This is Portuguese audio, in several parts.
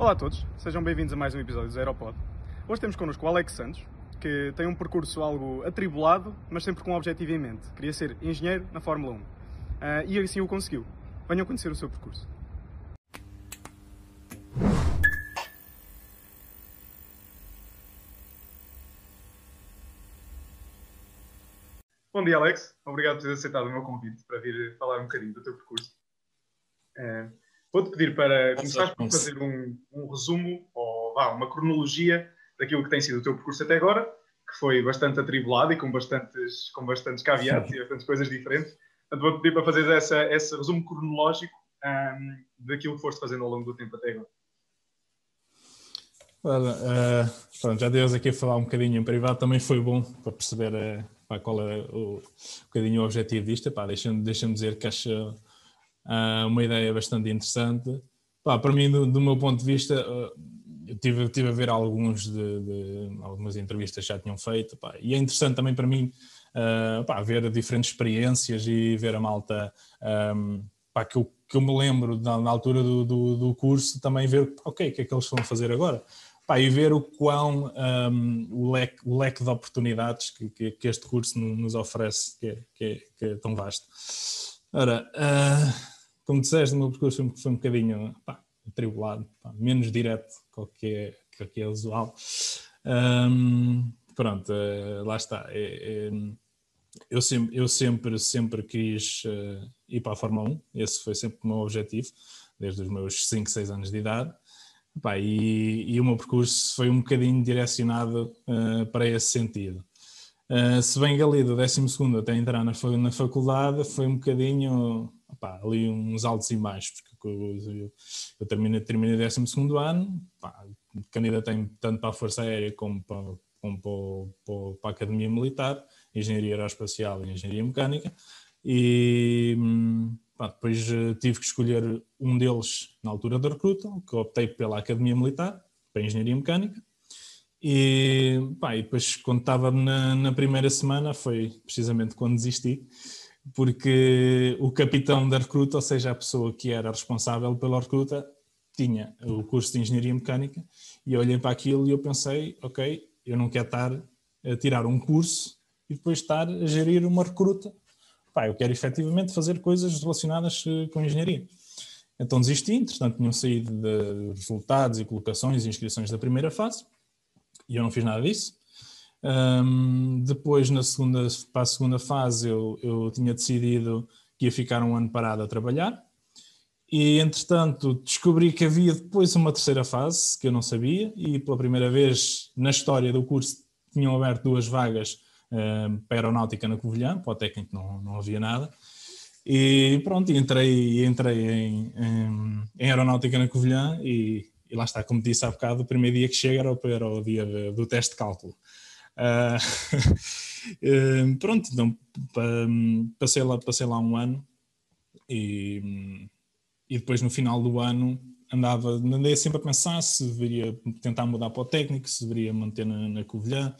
Olá a todos, sejam bem-vindos a mais um episódio do Aeropod. Hoje temos connosco o Alex Santos, que tem um percurso algo atribulado, mas sempre com um objetivo em mente. Queria ser engenheiro na Fórmula 1. Uh, e assim o conseguiu. Venham conhecer o seu percurso. Bom dia, Alex. Obrigado por teres aceitado o meu convite para vir falar um bocadinho do teu percurso. Uh, Vou-te pedir para começar por fazer um, um, resumo, ou vá, uma cronologia daquilo que tem sido o teu percurso até agora, que foi bastante atribulado e com bastantes, com bastantes caveatos e bastantes coisas diferentes. Portanto, vou-te pedir para fazer essa, esse resumo cronológico um, daquilo que foste fazendo ao longo do tempo até agora. Uh, pronto, já Deus aqui a falar um bocadinho em privado, também foi bom para perceber uh, pá, qual é o, um bocadinho o objetivo disto. Deixa-me deixa dizer que acho uh, uma ideia bastante interessante. Pá, para mim, do, do, meu ponto de vista, uh, eu tive, tive a ver alguns de, de, algumas entrevistas que já tinham feito, pá, e é interessante também para mim uh, pá, ver diferentes experiências e ver a malta um, pá, que, eu, que eu me lembro na, na altura do, do, do, curso, também ver ok, o que é que eles vão fazer agora. Pá, e ver o quão um, o, leque, o leque de oportunidades que, que, que este curso nos oferece, que é, que é, que é tão vasto. Ora, uh, como disseste, o meu percurso foi um bocadinho pá, atribulado, pá, menos direto que o que é, que, é usual. Um, pronto, uh, lá está. É, é, eu sempre, eu sempre, sempre quis uh, ir para a Fórmula 1, esse foi sempre o meu objetivo, desde os meus 5, 6 anos de idade. E, e, o meu percurso foi um bocadinho direcionado uh, para esse sentido. Uh, se bem ali do 12 até entrar na, na faculdade, foi um bocadinho ali uns altos e baixos, porque eu, eu terminei, terminei 12 ano, pá, candidatei tanto para a Força Aérea como para, como para, para, a Academia Militar, Engenharia Aeroespacial e Engenharia Mecânica, e pá, depois eh, tive que escolher um deles na altura da recruta, que optei pela Academia Militar, para Engenharia Mecânica, e, pá, e depois quando estava na, na primeira semana, foi precisamente quando desisti, porque o capitão da recruta, ou seja, a pessoa que era responsável pela recruta, tinha o curso de Engenharia Mecânica e eu olhei para aquilo e eu pensei, ok, eu não quero estar a tirar um curso e depois estar a gerir uma recruta. Pá, eu quero efetivamente fazer coisas relacionadas eh, com engenharia. Então desisti, entretanto tinham saído de resultados e colocações e inscrições da primeira fase e eu não fiz nada disso. Um, depois, na segunda, para a segunda fase, eu, eu tinha decidido que ia ficar um ano parado a trabalhar. E, entretanto, descobri que havia depois uma terceira fase, que eu não sabia, e pela primeira vez na história do curso tinham aberto duas vagas para aeronáutica na Covilhã, para o técnico não, não havia nada. E pronto, entrei, entrei em, em, em aeronáutica na Covilhã e, e, lá está, como disse há bocado, o primeiro dia que chega era, era o dia de, do teste de cálculo. Uh, pronto, então passei lá, passei lá um ano e, e depois no final do ano andava, andei sempre a pensar se deveria tentar mudar para o técnico, se deveria manter na, na Covilhã.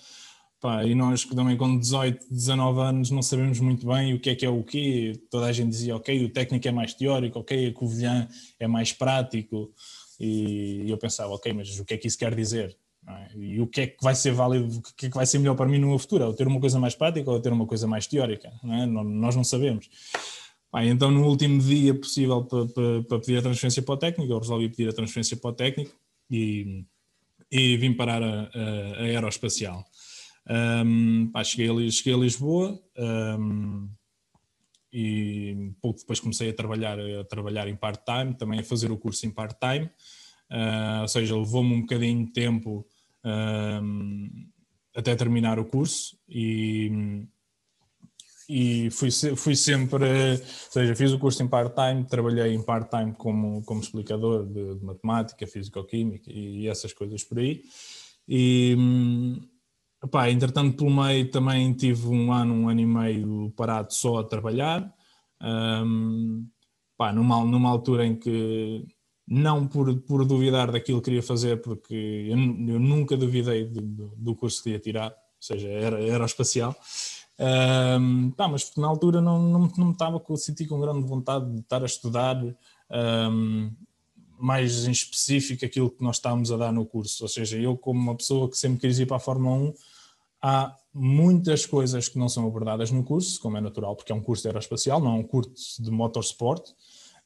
Pá, e nós também com 18, 19 anos não sabemos muito bem o que é que é o quê. Toda a gente dizia, ok, o técnico é mais teórico, ok, a Covilhã é mais prático. E eu pensava, ok, mas o que é que isso quer dizer? É? E o que é que vai ser válido, o que é que vai ser melhor para mim no futuro? Ou ter uma coisa mais prática ou ter uma coisa mais teórica? Não é? Nós não sabemos. então, no último dia possível para, para, para, pedir a transferência para o técnico, eu resolvi pedir a transferência para o técnico e, e vim parar a, a, a aeroespacial. Um, pá, cheguei, a, cheguei a Lisboa um, e pouco depois comecei a trabalhar, a trabalhar em part-time, também a fazer o curso em part-time. Uh, ou seja, levou-me um bocadinho de tempo uh, até terminar o curso e, e fui, fui sempre, ou seja, fiz o curso em part-time, trabalhei em part-time como, como explicador de, de matemática, físico-química e, essas coisas por aí. E, opá, entretanto, pelo meio também tive um ano, um ano e meio parado só a trabalhar, um, pá, numa, numa altura em que não por, por duvidar daquilo que queria fazer, porque eu, eu nunca duvidei do, do, curso que ia tirar, ou seja, era aeroespacial. Um, tá, mas na altura não, não, não me estava senti com grande vontade de estar a estudar um, mais em específico aquilo que nós estávamos a dar no curso. Ou seja, eu, como uma pessoa que sempre quis ir para a Fórmula 1, há muitas coisas que não são abordadas no curso, como é natural, porque é um curso aeroespacial, não é um curso de motorsport,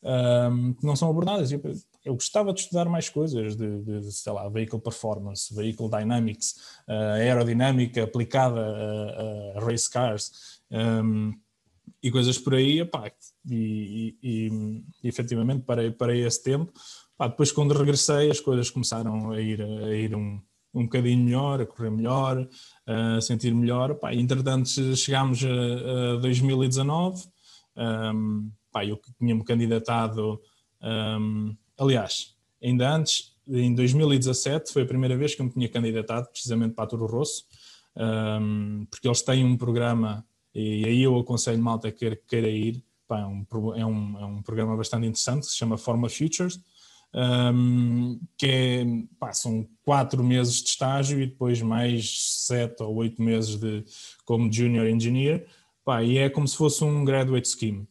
um, que não são abordadas. Eu, eu, gostava de estudar mais coisas, de, de, sei lá, vehicle performance, vehicle dynamics, uh, aerodinâmica aplicada a, a race cars. Um, e coisas por aí, epá, e, e, e, efetivamente parei, parei esse tempo. Epá, depois, quando regressei, as coisas começaram a ir, a ir um, um bocadinho melhor, a correr melhor, a sentir melhor. Epá, entretanto, chegámos a, a 2019. Um, epá, eu tinha-me candidatado, um, aliás, ainda antes, em 2017, foi a primeira vez que eu me tinha candidatado precisamente para a Toro Rosso, um, porque eles têm um programa e aí eu aconselho malta que queira ir. Pá, é, um, é, um, é um programa bastante interessante que se chama Forma Futures, um, que é, pá, são quatro meses de estágio e depois mais sete ou oito meses de, como Junior Engineer. Pá, e é como se fosse um graduate scheme.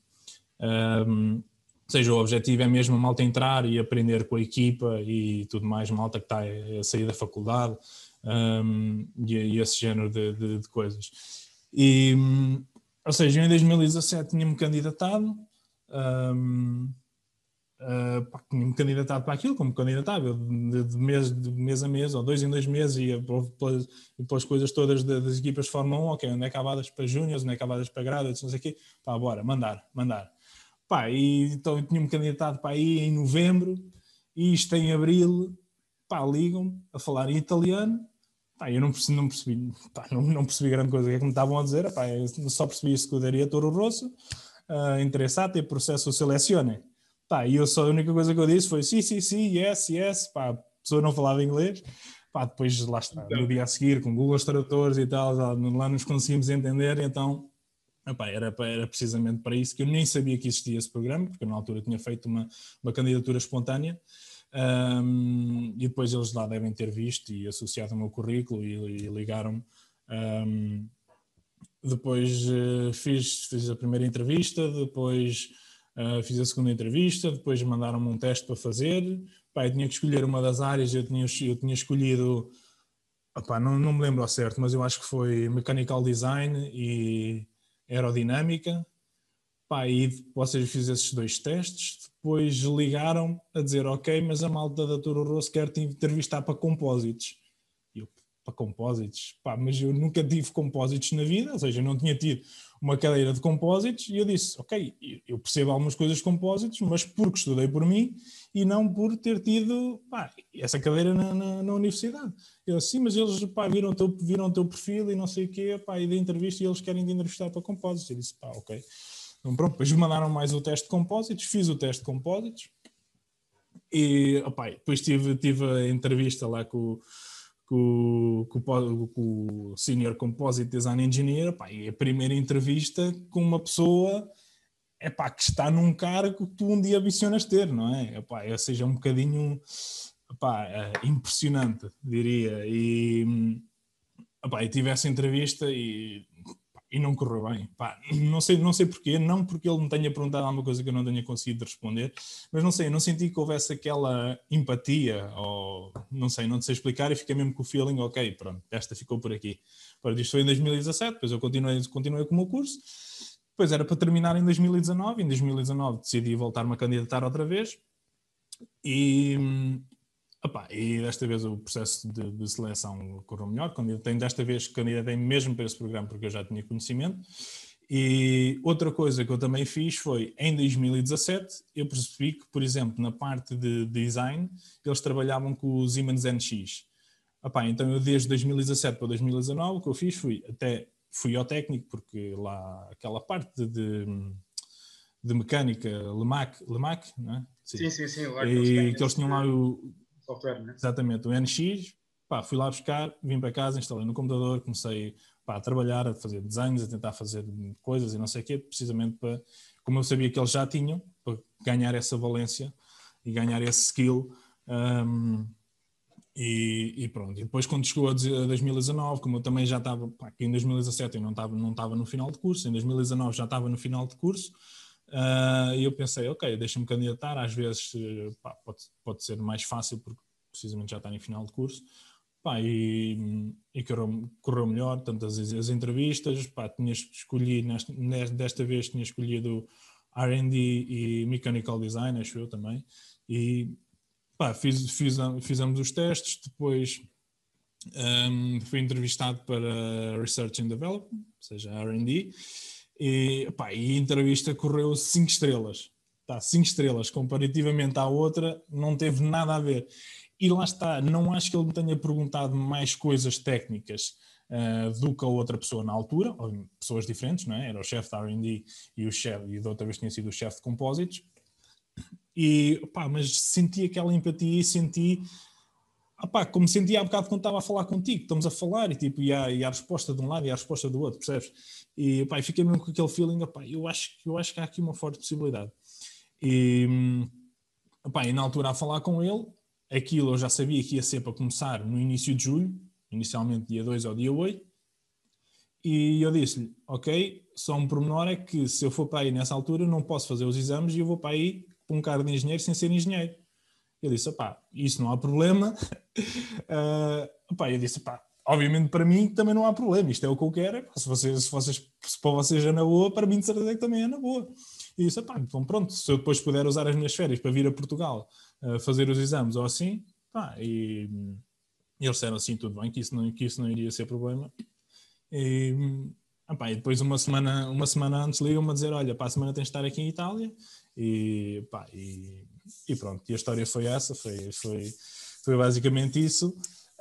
Um, ou seja, o objetivo é mesmo a malta entrar e aprender com a equipa e tudo mais, malta que está a sair da faculdade um, e, e, esse género de, de, de coisas. E, ou seja, eu em 2017 tinha-me candidatado, um, uh, tinha-me candidatado para aquilo, como candidatava, de, de, mês, de mês a mês, ou dois em dois meses, ia pelas, coisas todas das equipas de Fórmula 1, ok, onde é acabadas para Júniors, onde é acabadas para Graduates, não sei o quê, pá, bora, mandar, mandar. Pá, e então eu tinha-me candidatado para aí em novembro, e isto em abril, pá, ligam a falar em italiano, Pá, eu não percebi, não percebi, pá, não, não, percebi grande coisa. O que é que me estavam a dizer? Pá, só percebi que eu daria Toro Rosso, uh, interessado e processo selecione. Pá, e eu só, a única coisa que eu disse foi sim, sim, sim, yes, yes. Pá, a pessoa não falava inglês. Pá, depois lá está, no dia a seguir, com Google Tradutores e tal, lá nos conseguimos entender, então Epá, era, era precisamente para isso que eu nem sabia que existia esse programa, porque na altura tinha feito uma, uma candidatura espontânea um, e depois eles lá devem ter visto e associado o meu currículo e, e ligaram-me. Um, depois uh, fiz, fiz a primeira entrevista, depois uh, fiz a segunda entrevista, depois mandaram-me um teste para fazer. Pá, eu tinha que escolher uma das áreas, eu tinha, eu tinha escolhido, opá, não, não me lembro ao certo, mas eu acho que foi Mechanical Design e Aerodinâmica. Pá, e vocês fizeram esses dois testes, depois ligaram a dizer, ok, mas a malta da Toro Rosso quer te entrevistar para compósitos. Eu, para compósitos? Pá, mas eu nunca tive compósitos na vida, ou seja, não tinha tido uma cadeira de compósitos, e eu disse, ok, eu percebo algumas coisas de compósitos, mas porque estudei por mim e não por ter tido pá, essa cadeira na, na, na universidade. Eu assim, mas eles pá, viram, o teu, viram o teu perfil e não sei o quê, pá, e da entrevista e eles querem te entrevistar para compósitos. Eu disse, pá, ok. Então, pronto, depois mandaram mais o teste de compósitos, fiz o teste de compósitos e depois tive, tive a entrevista lá com, com, com, com o Senior Composite Design Engineer opa, e a primeira entrevista com uma pessoa epá, que está num cargo que tu um dia ambicionas ter, não é? Epá, ou seja, um bocadinho epá, é impressionante, diria. E, epá, eu tive essa entrevista e e não correu bem. Pá, não sei, não sei porquê, não porque ele me tenha perguntado alguma coisa que eu não tenha conseguido responder, mas não sei, não senti que houvesse aquela empatia, ou não sei, não sei explicar, e fiquei mesmo com o feeling, ok, pronto, esta ficou por aqui. Para isto foi em 2017, depois eu continuei, continuei com o meu curso, depois era para terminar em 2019, em 2019 decidi voltar-me a candidatar outra vez, e, Opa, e desta vez o processo de, de seleção correu melhor. Candidatei, desta vez candidatei mesmo para esse programa porque eu já tinha conhecimento. E outra coisa que eu também fiz foi, em 2017, eu percebi que, por exemplo, na parte de design, eles trabalhavam com o Siemens NX. Opa, então eu desde 2017 para 2019 o que eu fiz foi até fui ao técnico, porque lá aquela parte de, de mecânica, LEMAC, LEMAC, não é? Sim, sim, sim. sim e que eles tinham lá o, software, né? Exatamente, o NX, pá, fui lá buscar, vim para casa, instalei no computador, comecei pá, a trabalhar, a fazer desenhos, a tentar fazer coisas e não sei o quê, precisamente para, como eu sabia que eles já tinham, para ganhar essa valência e ganhar esse skill. Um, e, e, pronto, e depois quando chegou a 2019, como eu também já estava, pá, em 2017 eu não estava, não estava no final de curso, em 2019 já estava no final de curso, Uh, e eu pensei, ok, deixa-me candidatar, às vezes pá, pode, pode ser mais fácil porque precisamente já está em final de curso. Pá, e, e correu, correu, melhor, tanto as, as entrevistas, pá, tinha escolhido, nesta, desta vez tinha escolhido R&D e Mechanical Design, acho eu também, e pá, fiz, fiz, fizemos os testes, depois um, fui entrevistado para Research and Development, ou seja, R&D, e, pá, e a entrevista correu 5 estrelas. Tá, 5 estrelas, comparativamente à outra, não teve nada a ver. E lá está, não acho que ele me tenha perguntado mais coisas técnicas uh, do que a outra pessoa na altura, pessoas diferentes, não é? Era o chefe da R&D e o chefe, e da outra vez tinha sido o chefe de compósitos. E, pá, mas senti aquela empatia e senti como senti há bocado quando estava a falar contigo, estamos a falar e, tipo, e, há, e há a resposta de um lado e há a resposta do outro, percebes? E opá, fiquei mesmo com aquele feeling, opá, eu, acho, eu acho que há aqui uma forte possibilidade. E, opá, e na altura a falar com ele, aquilo eu já sabia que ia ser para começar no início de julho, inicialmente dia 2 ou dia 8, e eu disse-lhe, ok, só um pormenor é que se eu for para aí nessa altura não posso fazer os exames e eu vou para aí com um cargo de engenheiro sem ser engenheiro. Eu disse, opá, isso não há problema. uh, eu disse, opá, obviamente para mim também não há problema, isto é o que eu quero. Se, vocês, se, vocês, se para vocês é na boa, para mim de certeza que também é na boa. E disse, opá, então pronto, se eu depois puder usar as minhas férias para vir a Portugal uh, fazer os exames ou assim, pá, e, e eles disseram assim, tudo bem, que isso não, que isso não iria ser problema. E, opá, e depois uma semana, uma semana antes ligam-me a dizer, olha, para a semana tens de estar aqui em Itália e, pá, e e pronto, e a história foi essa, foi, foi, foi basicamente isso.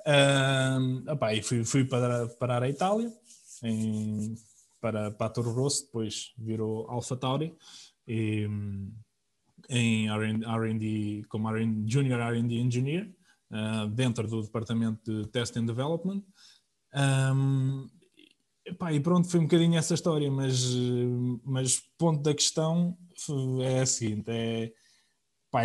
Um, opa, e fui, fui para, parar a Itália, em, para, para Toro Rosso, depois virou Alpha Tauri, e, em R&D, como R&D, Junior R&D Engineer, uh, dentro do departamento de Test and Development. Um, epá, e pronto, foi um bocadinho essa história, mas, mas ponto da questão é a seguinte, é pá,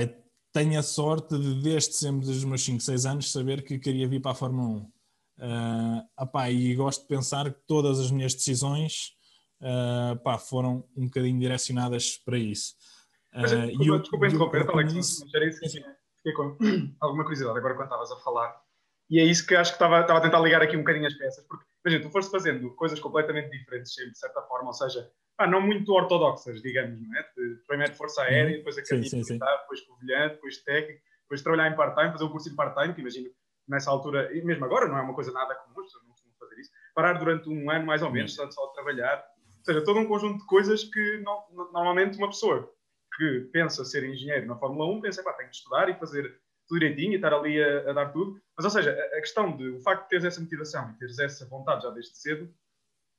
tenho a sorte de, desde sempre, dos meus 5, 6 anos, saber que queria vir para a Fórmula 1. Uh, ah, apá, e gosto de pensar que todas as minhas decisões uh, pá, foram um bocadinho direcionadas para isso. Uh, mas, desculpa, eu, desculpa interromper, Alex, isso, mas era isso que fiquei com alguma curiosidade agora quando estavas a falar. E é isso que acho que estava, estava a tentar ligar aqui um bocadinho as peças, porque, imagina, tu foste fazendo coisas completamente diferentes, sempre, de certa forma, ou seja, ah, não muito ortodoxas, digamos, não é? De, primeiro de Força Aérea, uhum. depois academia sim, sim, sim. depois Covilhã, depois técnico, depois trabalhar em part-time, fazer um curso de part-time, que imagino nessa altura, e mesmo agora não é uma coisa nada comum, as pessoas não costumam fazer isso, parar durante um ano mais ou menos, só, só trabalhar, ou seja, todo um conjunto de coisas que não, normalmente uma pessoa que pensa ser engenheiro na Fórmula 1 pensa, pá, tenho que estudar e fazer tudo direitinho e estar ali a, a dar tudo. Mas, ou seja, a, a, questão de o facto de teres essa motivação e teres essa vontade já desde cedo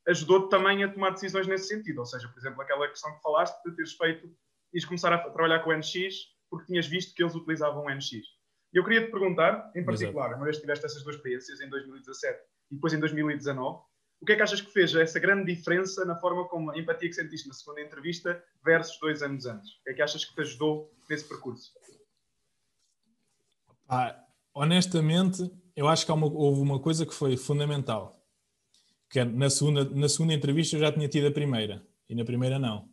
ajudou-te também a tomar decisões nesse sentido. Ou seja, por exemplo, aquela questão que falaste de teres feito e começar a trabalhar com o NX porque tinhas visto que eles utilizavam o NX. E eu queria te perguntar, em particular, Exato. uma vez que tiveste essas duas experiências, em 2017 e depois em 2019, o que é que achas que fez essa grande diferença na forma como a empatia que sentiste na segunda entrevista versus dois anos antes? O que é que achas que te ajudou nesse percurso? Ah, honestamente, eu acho que uma, houve uma coisa que foi fundamental que na segunda, na segunda entrevista eu já tinha tido a primeira e na primeira não.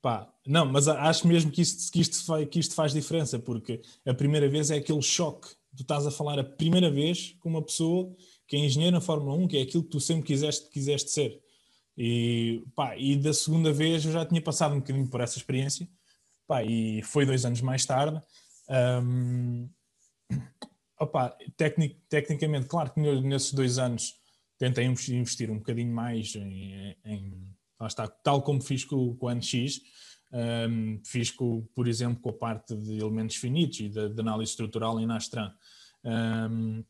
Pá, não, mas acho mesmo que isto, que, isto faz, que isto faz diferença, porque a primeira vez é aquele choque. Tu estás a falar a primeira vez com uma pessoa que é engenheiro na Fórmula 1, que é aquilo que tu sempre quiseste, quiseste ser. E, pá, e da segunda vez eu já tinha passado um bocadinho por essa experiência, pá, e foi dois anos mais tarde. Um, opa, tecnic, tecnicamente, claro que nesses dois anos tentei investir um bocadinho mais em, em está, tal como fiz com, com o NX, um, fiz, com, por exemplo, com a parte de elementos finitos e de, de análise estrutural em Nastran. Um,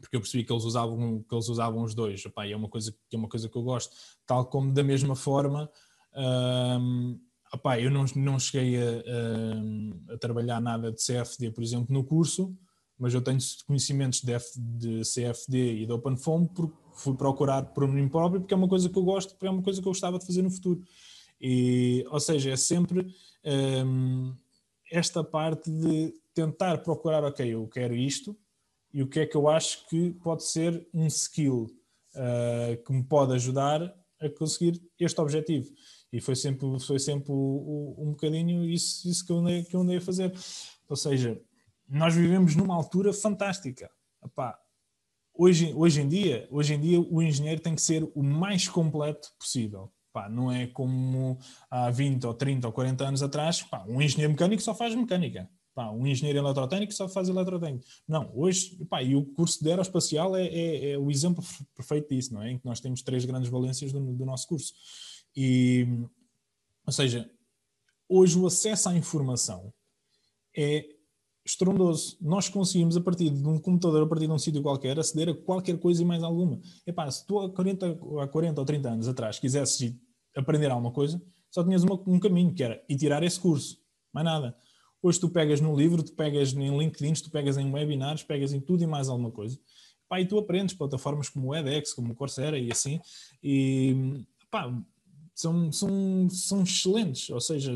porque eu percebi que eles usavam, que eles usavam os dois. Epá, é, uma coisa, que é uma coisa que eu gosto. Tal como, da mesma forma, um, eu não, não cheguei a, a, a, trabalhar nada de CFD, por exemplo, no curso, mas eu tenho conhecimentos de, F, de CFD e de OpenFOAM porque fui procurar por mim próprio porque é uma coisa que eu gosto, porque é uma coisa que eu gostava de fazer no futuro. E, ou seja, é sempre um, esta parte de tentar procurar, ok, eu quero isto e o que é que eu acho que pode ser um skill uh, que me pode ajudar a conseguir este objetivo. E foi sempre, foi sempre um, um bocadinho isso, isso que, eu que eu andei a fazer. Ou seja, nós vivemos numa altura fantástica. Epá, hoje, hoje, em dia, hoje em dia o engenheiro tem que ser o mais completo possível. Pá, não é como há 20 ou 30 ou 40 anos atrás, pá, um engenheiro mecânico só faz mecânica. Um engenheiro eletrotécnico só faz eletrotécnico. Não, hoje, e o curso de aeroespacial é, é, é, o exemplo perfeito disso, não é? Em que nós temos três grandes valências do, do nosso curso. E, ou seja, hoje o acesso à informação é estrondoso. Nós conseguimos, a partir de um computador, a partir de um sítio qualquer, aceder a qualquer coisa e mais alguma. Epá, se tu há 40, há 40 ou 30 anos atrás quisesses aprender alguma coisa, só tinhas uma, um caminho, que era ir tirar esse curso. Mais nada. Hoje tu pegas no livro, tu pegas em LinkedIn, tu pegas em webinars, pegas em tudo e mais alguma coisa. Pá, e tu aprendes plataformas como o edX, como o Coursera e assim. E pá, são, são, são excelentes. Ou seja,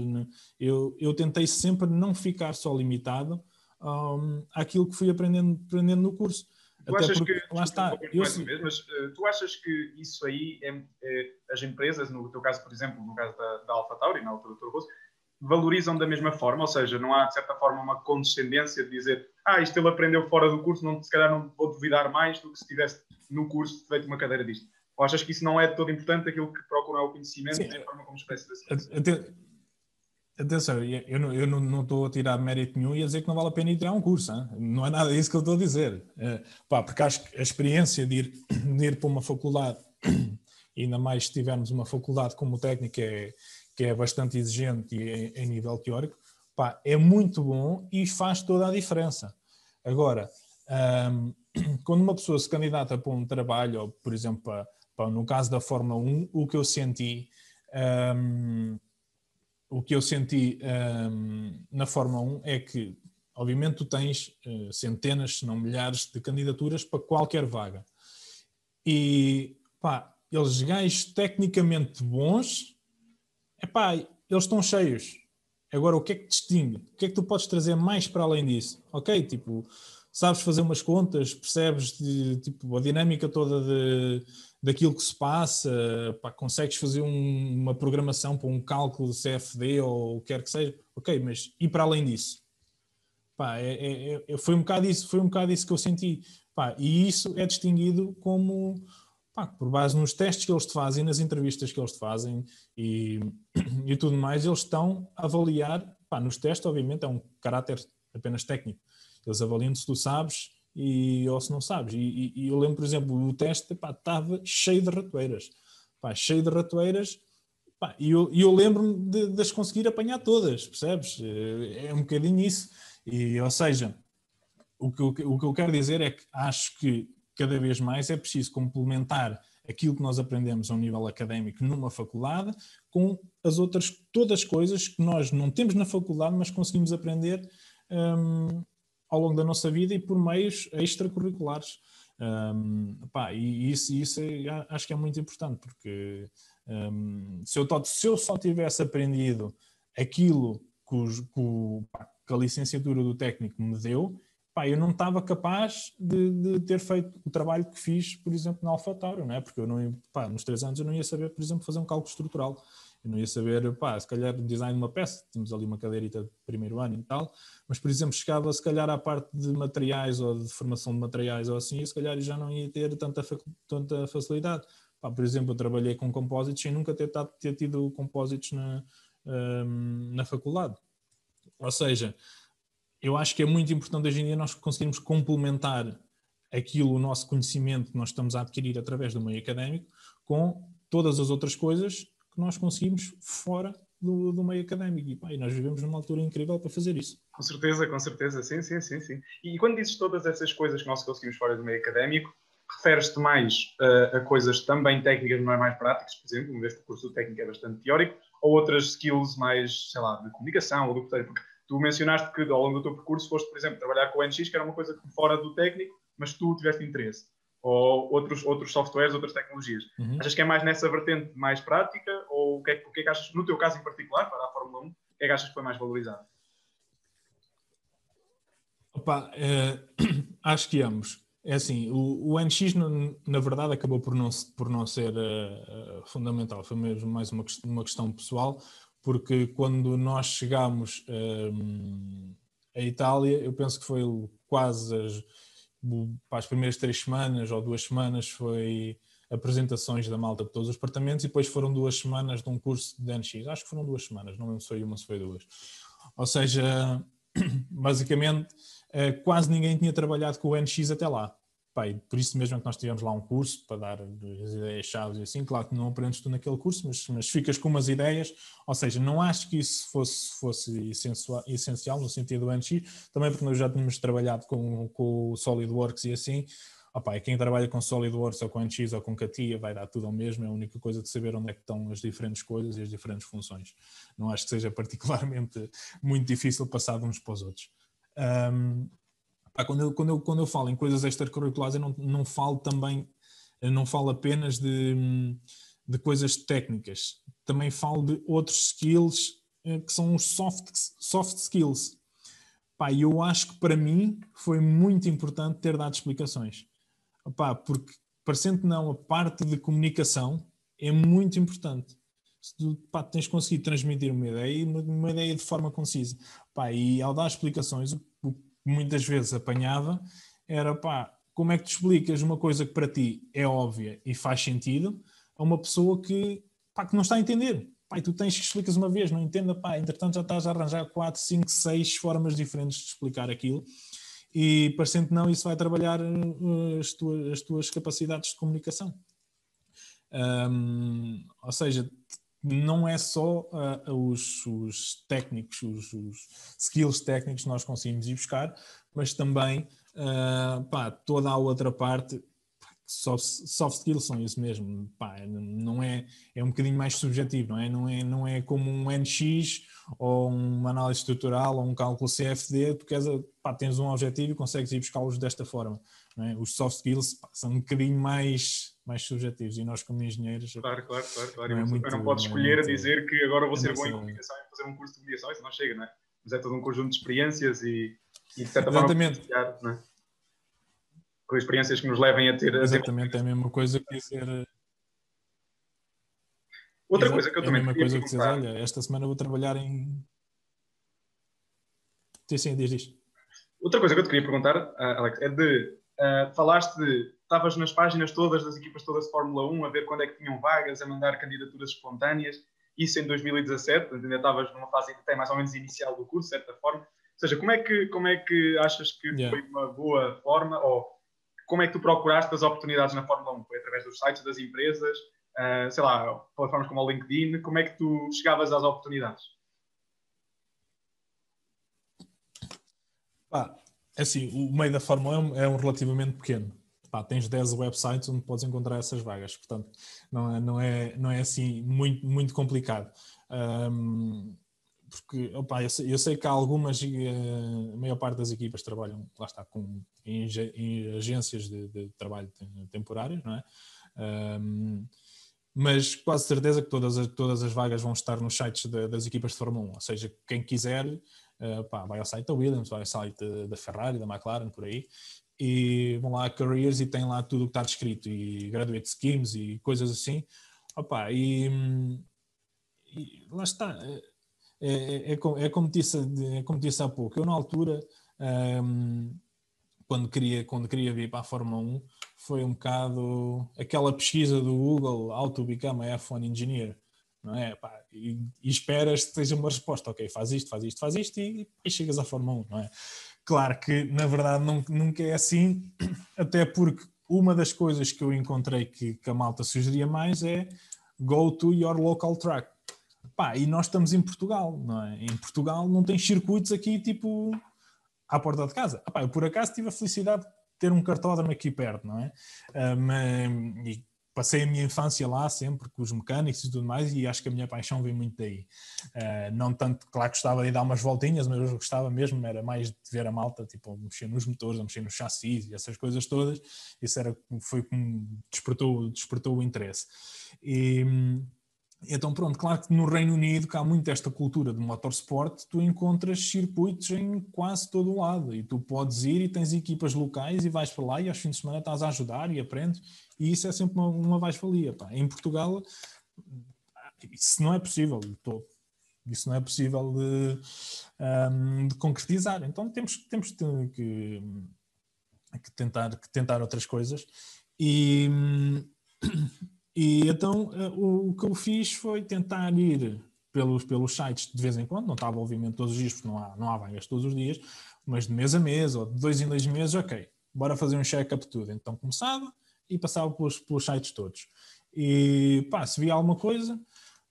eu, eu tentei sempre não ficar só limitado um, àquilo que fui aprendendo, aprendendo no curso. Tu Até achas porque, que, lá está, eu, mas uh, tu achas que isso aí, é, é, as empresas, no teu caso, por exemplo, no caso da, da Alpha Tauri, na altura do Dr. Rosso, valorizam da mesma forma, ou seja, não há de certa forma uma condescendência de dizer ah, isto ele aprendeu fora do curso, não, se calhar não vou duvidar mais do que se tivesse no curso feito uma cadeira disto. Ou achas que isso não é todo importante, aquilo que procuram é o conhecimento Sim, e a forma como expressa? Atenção, eu não, eu não, estou a tirar mérito nenhum e a dizer que não vale a pena ir tirar um curso. Hein? Não é nada disso que eu estou a dizer. É, pá, porque acho que a experiência de ir, de ir para uma faculdade, ainda mais se tivermos uma faculdade como técnica, é, que é bastante exigente e em, em nível teórico, pá, é muito bom e faz toda a diferença. Agora, quando uma pessoa se candidata para um trabalho, ou por exemplo, para, para, no caso da Fórmula 1, o que eu senti. O que eu senti um, na Fórmula 1 é que, obviamente, tu tens uh, centenas, se não milhares, de candidaturas para qualquer vaga. E, pá, eles gajos tecnicamente bons, epá, eles estão cheios. Agora, o que é que distingue? O que é que tu podes trazer mais para além disso? Ok, tipo, sabes fazer umas contas, percebes de, tipo, a dinâmica toda de, daquilo que se passa, pá, consegues fazer um, uma programação para um cálculo de CFD ou o que quer que seja, ok, mas e para além disso? Pá, é, é, é, foi, um bocado isso, foi um bocado isso que eu senti. Pá, e isso é distinguido como pá, por base nos testes que eles te fazem, nas entrevistas que eles te fazem e, e tudo mais, eles estão a avaliar, pá, nos testes, obviamente, é um caráter apenas técnico. Eles avaliam se tu sabes e, ou se não sabes. E, e, e eu lembro, por exemplo, o teste estava cheio de ratoeiras. Pá, cheio de ratoeiras. Pá, e eu, eu lembro-me de, de, as conseguir apanhar todas, percebes? É, é um bocadinho isso. E, ou seja, o que, eu, o que eu quero dizer é que acho que cada vez mais é preciso complementar aquilo que nós aprendemos ao nível académico numa faculdade com as outras todas as coisas que nós não temos na faculdade, mas conseguimos aprender hum, ao longo da nossa vida e por meios extracurriculares. Um, pá, e isso, isso é, acho que é muito importante, porque um, se, eu, se eu só tivesse aprendido aquilo que, que, a licenciatura do técnico me deu, pá, eu não estava capaz de, de, ter feito o trabalho que fiz, por exemplo, na AlphaTauro, não é? porque eu não, pá, nos três anos eu não ia saber, por exemplo, fazer um cálculo estrutural. Eu não ia saber, pá, se calhar design de uma peça, tínhamos ali uma cadeirita de primeiro ano e tal, mas por exemplo, chegava se calhar à parte de materiais ou de formação de materiais ou assim, e se calhar já não ia ter tanta, tanta facilidade. Pá, por exemplo, eu trabalhei com composites sem nunca ter, ter tido composites na, um, na faculdade. Ou seja, eu acho que é muito importante hoje em dia nós conseguirmos complementar aquilo, o nosso conhecimento que nós estamos a adquirir através do meio académico, com todas as outras coisas que nós conseguimos fora do, do meio académico. E, pá, e nós vivemos numa altura incrível para fazer isso. Com certeza, com certeza, sim, sim, sim. sim. E quando dizes todas essas coisas que nós conseguimos fora do meio académico, referes-te mais uh, a coisas também técnicas, não é mais práticas, por exemplo, uma vez que o curso técnico é bastante teórico, ou outras skills mais, sei lá, de comunicação ou do que porque tu mencionaste que ao longo do teu percurso foste, por exemplo, trabalhar com o NX, que era uma coisa fora do técnico, mas tu tiveste interesse ou outros, outros softwares, outras tecnologias. Uhum. Achas que é mais nessa vertente mais prática ou o que, é, o que é que achas, no teu caso em particular, para a Fórmula 1, o que é que achas que foi mais valorizado? Opa, eh, acho que ambos. É assim, o, o NX na verdade acabou por não, por não ser uh, fundamental, foi mesmo mais uma, uma questão pessoal, porque quando nós chegámos um, à Itália, eu penso que foi quase as, para as primeiras três semanas ou duas semanas foi apresentações da malta de todos os departamentos e depois foram duas semanas de um curso de NX. Acho que foram duas semanas, não lembro se foi uma, se foi duas. Ou seja, basicamente eh, quase ninguém tinha trabalhado com o NX até lá. Pai, por isso mesmo é que nós tivemos lá um curso para dar as ideias-chave e assim. Claro que não aprendes tu naquele curso, mas, mas ficas com umas ideias. Ou seja, não acho que isso fosse, fosse essencial no sentido do NX, também porque nós já tínhamos trabalhado com, com o SolidWorks e assim. Opa, quem trabalha com SolidWorks ou com NX ou com CATIA vai dar tudo ao mesmo, é a única coisa de saber onde é que estão as diferentes coisas e as diferentes funções. Não acho que seja particularmente muito difícil passar de uns para os outros. Um, quando, eu, quando, eu, quando eu falo em coisas extracurriculares, eu não, não falo também, não falo apenas de, de coisas técnicas, também falo de outros skills eh, que são os soft, soft skills. Pá, eu acho que para mim foi muito importante ter dado explicações. Pá, porque, parecendo não, a parte de comunicação é muito importante. Se tu pá, tens conseguido transmitir uma ideia, uma, uma ideia de forma concisa. Pá, e ao dar explicações, muitas vezes apanhava era pá, como é que tu explicas uma coisa que para ti é óbvia e faz sentido a uma pessoa que, pá, que não está a entender. Pá, tu tens que explicas uma vez, não entenda, pá, entretanto já estás a arranjar 4, 5, 6 formas diferentes de explicar aquilo e parecendo que não, isso vai trabalhar uh, as tuas, as tuas capacidades de comunicação. Ou seja, não é só uh, os, os, técnicos, os, os, skills técnicos que nós conseguimos ir buscar, mas também uh, pá, toda a outra parte. Soft, soft skills são isso mesmo, pá, não é, é um bocadinho mais subjetivo, não é? Não é, não é como um NX ou uma análise estrutural ou um cálculo CFD, tu queres, pá, tens um objetivo e consegues ir buscá-los desta forma. É? Os soft skills pá, são um bocadinho mais mais subjetivos e nós como engenheiros claro, claro, claro, claro. Não, é muito, não pode escolher não é muito, a dizer que agora vou ser bom em comunicação e fazer um curso de comunicação, isso não chega, não é? Mas é todo um conjunto de experiências e, e de certa Exatamente. forma não é? com experiências que nos levem a ter Exatamente, a ter... é a mesma coisa que dizer Outra Exato, coisa que eu também é a mesma coisa que dizer, olha, esta semana vou trabalhar em sim, sim, diz isto. Outra coisa que eu te queria perguntar, uh, Alex, é de uh, falaste de estavas nas páginas todas das equipas todas de Fórmula 1 a ver quando é que tinham vagas, a mandar candidaturas espontâneas, isso em 2017, ainda estavas numa fase até mais ou menos inicial do curso, de certa forma. Ou seja, como é que, como é que achas que yeah. foi uma boa forma, ou como é que tu procuraste as oportunidades na Fórmula 1? Foi através dos sites das empresas, uh, sei lá, plataformas como o LinkedIn, como é que tu chegavas às oportunidades? Pá, é assim, o meio da Fórmula 1 é um relativamente pequeno pá, tens 10 websites onde podes encontrar essas vagas, portanto, não é, não é, não é assim muito, muito complicado. Um, porque opa, eu, sei, eu, sei, que há algumas, eh, a maior parte das equipas trabalham, lá está, com, em, em agências de, de, trabalho temporários, não é? Um, mas quase certeza que todas as, todas as vagas vão estar nos sites de, das equipas de Fórmula 1, ou seja, quem quiser uh, pá, vai ao site da Williams, vai ao site da Ferrari, da McLaren, por aí, e vão lá a careers e tem lá tudo o que está descrito e graduate schemes e coisas assim Opa, e, e lá está é, é, é, é, como disse, é como disse há pouco eu na altura um, quando queria quando queria vir para a Fórmula 1 foi um bocado aquela pesquisa do Google How to become a F1 Engineer não é? E, e, esperas que seja uma resposta, ok, faz isto, faz isto, faz isto e, e chegas à Fórmula 1, não é? Claro que, na verdade, nunca é assim, até porque uma das coisas que eu encontrei que, que a malta sugeria mais é go to your local track. Pá, e nós estamos em Portugal, não é? Em Portugal não tem circuitos aqui, tipo, à porta de casa. Pá, eu, por acaso, tive a felicidade de ter um cartódromo aqui perto, não é? Um, e passei a minha infância lá sempre com os mecânicos e tudo mais e acho que a minha paixão vem muito daí. Uh, não tanto, claro gostava de dar umas voltinhas, mas eu gostava mesmo, era mais de ver a malta, tipo, mexer nos motores, mexer nos chassis e essas coisas todas. Isso era, foi como despertou, despertou o interesse. E, então, pronto, claro que no Reino Unido, que há muito esta cultura de motorsport, tu encontras circuitos em quase todo o lado e tu podes ir e tens equipas locais e vais para lá e aos fins de semana estás a ajudar e aprendes e isso é sempre uma, uma mais-valia. Em Portugal, isso não é possível todo. Isso não é possível de, um, de concretizar. Então temos, temos que, que, tentar, que tentar outras coisas e e então eh, o, que eu fiz foi tentar ir pelos, pelos sites de vez em quando, não estava obviamente todos os dias, porque não há, não há vagas todos os dias, mas de mês a mês ou de dois em dois meses, ok, bora fazer um check-up tudo. Então começava e passava pelos, pelos sites todos. E pá, se via alguma coisa,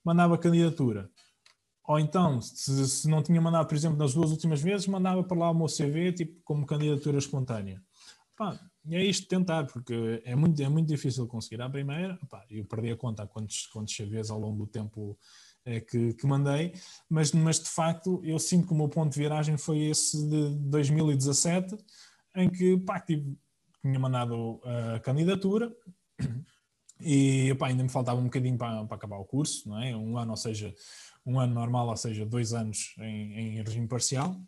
mandava candidatura. Ou então, se, se, não tinha mandado, por exemplo, nas duas últimas vezes, mandava para lá o meu CV, tipo, como candidatura espontânea. Pá, e é isto tentar, porque é muito, é muito difícil conseguir. À primeira, pá, eu perdi a conta quantos, quantos CVs ao longo do tempo é, que, que, mandei, mas, mas de facto eu sinto que o meu ponto de viragem foi esse de 2017, em que pá, tive, tinha mandado a candidatura e pá, ainda me faltava um bocadinho para, para acabar o curso, não é? Um ano, ou seja, um ano normal, ou seja, dois anos em, em regime parcial.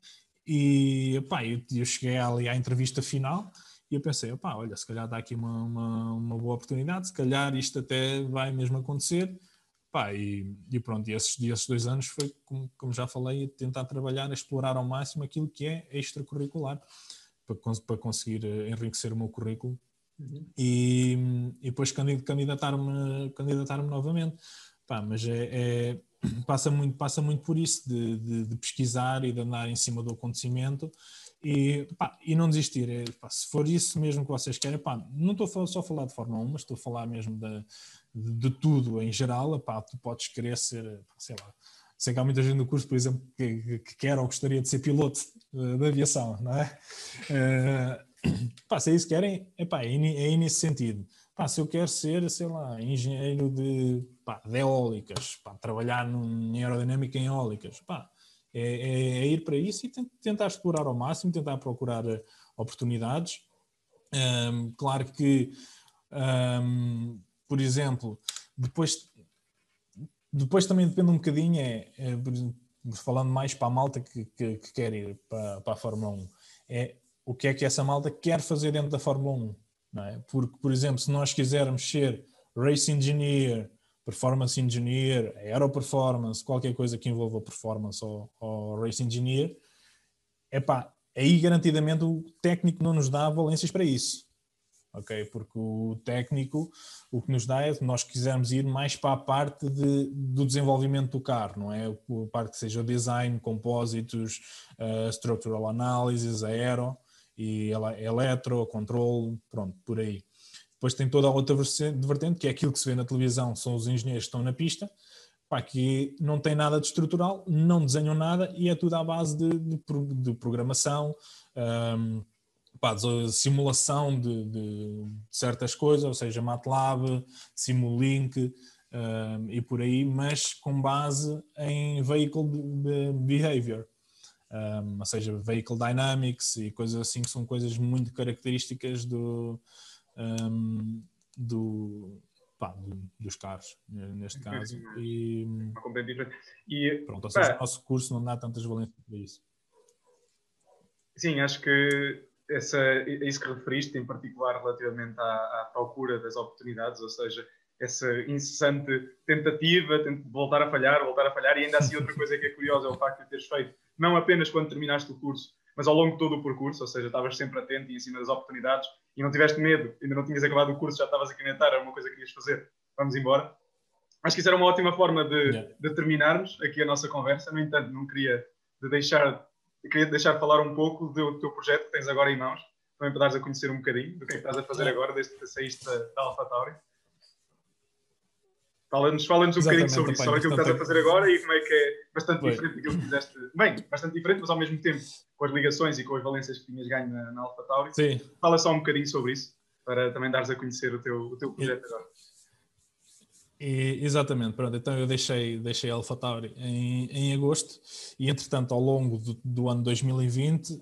E pá, eu, eu cheguei ali à entrevista final e eu pensei, opá, olha, se calhar dá aqui uma, uma, uma, boa oportunidade, se calhar isto até vai mesmo acontecer. Pá, e, e pronto, e esses, esses dois anos foi, como, como já falei, tentar trabalhar, explorar ao máximo aquilo que é extracurricular, para, para conseguir eh, enriquecer o meu currículo uhum. e, e depois candidatar-me candidatar novamente. Pá, mas é, é, passa, muito, passa muito por isso, de, de, de pesquisar e de andar em cima do acontecimento e, pá, e não desistir. É, pá, se for isso mesmo que vocês querem, pá, não estou só a falar de Fórmula 1, mas estou a falar mesmo de, de, de tudo em geral. Pá, tu podes querer ser, sei lá, sei que há muita gente no curso, por exemplo, que, que quer ou gostaria de ser piloto uh, de aviação, não é? Uh, pá, se é isso que querem, é, pá, é, é nesse sentido. Pá, se eu quero ser, sei lá, engenheiro de, pá, de eólicas, pá, trabalhar em aerodinâmica em eólicas, pá, é, é, é ir para isso e tentar explorar ao máximo, tentar procurar eh, oportunidades. Um, claro que, um, por exemplo, depois, depois também depende um bocadinho, é, é falando mais para a malta que, que, que quer ir para, para, a Fórmula 1, é o que é que essa malta quer fazer dentro da Fórmula 1. Não é? Porque, por exemplo, se nós quisermos ser race engineer, performance engineer, aero performance, qualquer coisa que envolva performance ou, ou race engineer, epá, aí garantidamente o técnico não nos dá valências para isso. Ok? Porque o técnico o que nos dá é nós quisermos ir mais para a parte de, do desenvolvimento do carro, não é? A parte que seja design, compósitos, uh, structural analysis, aero e eletro, control, pronto, por aí. Depois tem toda a outra vertente, que é aquilo que se vê na televisão, são os engenheiros que estão na pista, pá, que não tem nada de estrutural, não desenham nada e é tudo à base de, de, de programação, um, pá, de simulação de, de, certas coisas, ou seja, MATLAB, Simulink um, e por aí, mas com base em vehicle behavior. Um, ou seja, vehicle dynamics e coisas assim que são coisas muito características do, um, do, pá, dos carros, neste caso. E. E, pronto, ou seja, o nosso curso não dá tantas valências para isso. Sim, acho que essa, isso que referiste, em particular relativamente à, à, procura das oportunidades, ou seja, essa incessante tentativa de voltar a falhar, voltar a falhar, e ainda assim outra coisa que é curiosa é o facto de teres feito, não apenas quando terminaste o curso, mas ao longo de todo o percurso, ou seja, estavas sempre atento e em cima das oportunidades e não tiveste medo, ainda não tinhas acabado o curso, já estavas a canetar, era uma coisa que querias fazer, vamos embora. Acho que isso era uma ótima forma de, yeah. de terminarmos aqui a nossa conversa. No entanto, não queria de deixar, queria deixar falar um pouco do teu projeto que tens agora em mãos, também para dares a conhecer um bocadinho do que é que estás a fazer agora, desde que saíste da, da AlphaTauri. Fala-nos fala um bocadinho sobre isso, sobre aquilo que estás a fazer agora e como é que é bastante diferente daquilo que fizeste. Bem, bastante diferente, mas ao mesmo tempo com as ligações e com as valências que tinhas ganho na, na AlphaTauri. Sim. Fala só um bocadinho sobre isso, para também dares a conhecer o teu, o teu projeto e, agora. E, exatamente, pronto, então eu deixei, deixei a AlphaTauri em, em agosto e entretanto ao longo do, do ano 2020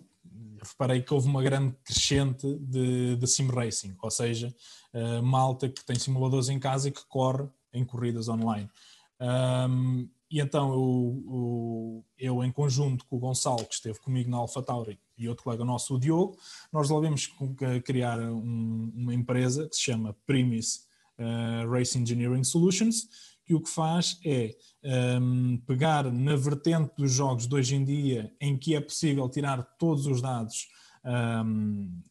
reparei que houve uma grande crescente de, de sim racing, ou seja, uh, malta que tem simuladores em casa e que corre em corridas online. Um, e então o, eu, em conjunto com o Gonçalo, que esteve comigo na AlphaTauri, e outro colega nosso, o Diogo, nós resolvemos criar um, uma empresa que se chama Primis uh, Race Engineering Solutions, que o que faz é um, pegar na vertente dos jogos de hoje em dia, em que é possível tirar todos os dados, um,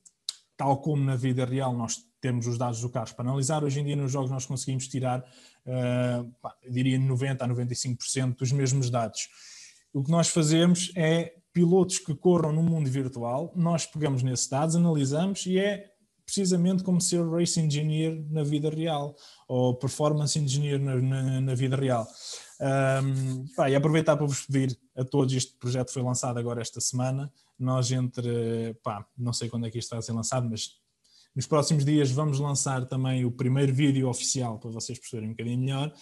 tal como na vida real nós temos os dados do carro para analisar, hoje em dia nos jogos nós conseguimos tirar, uh, diria 90% a 95% dos mesmos dados. O que nós fazemos é pilotos que corram no mundo virtual, nós pegamos nesses dados, analisamos e é precisamente como ser race engineer na vida real ou performance engineer na, na, na vida real. Um, pá, e aproveitar para vos pedir a todos, este projeto foi lançado agora esta semana, nós entre, pá, não sei quando é que isto está a ser lançado, mas nos próximos dias vamos lançar também o primeiro vídeo oficial para vocês perceberem um bocadinho melhor.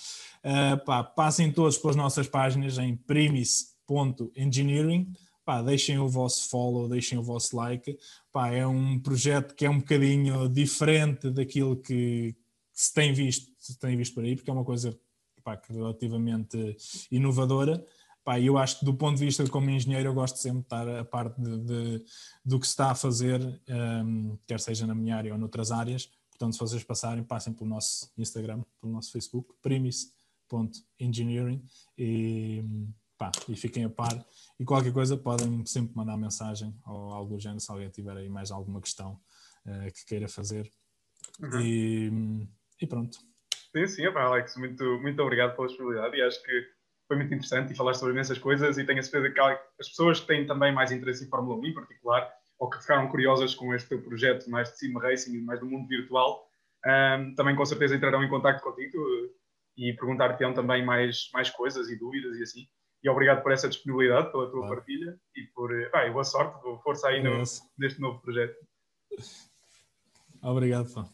Uh, pá, passem todos pelas nossas páginas em primis.engineering, pá, deixem o vosso follow, deixem o vosso like. Pá, é um projeto que é um bocadinho diferente daquilo que, se tem visto, se tem visto por aí, porque é uma coisa pá, relativamente inovadora. Pá, eu acho que do ponto de vista como engenheiro eu gosto sempre de estar a parte de, de, do que se está a fazer, um, quer seja na minha área ou noutras áreas. Portanto, se vocês passarem, passem pelo nosso Instagram, pelo nosso Facebook, primis.engineering e, pá, e fiquem a par. E qualquer coisa podem sempre mandar mensagem ou algo do género se alguém tiver aí mais alguma questão uh, que queira fazer. Uhum. E, e, pronto. Sim, sim, Alex, muito, muito obrigado pela disponibilidade e acho que foi muito interessante e falaste sobre imensas coisas e tenho a certeza que as pessoas que têm também mais interesse em Fórmula 1 em particular, ou que ficaram curiosas com este teu projeto mais de sim racing e mais do mundo virtual, um, também com certeza entrarão em contato contigo e perguntar-te também mais, mais coisas e dúvidas e assim. E obrigado por essa disponibilidade, pela tua claro. partilha e por ah, boa sorte, boa força aí no, neste novo projeto. Obrigado, pá.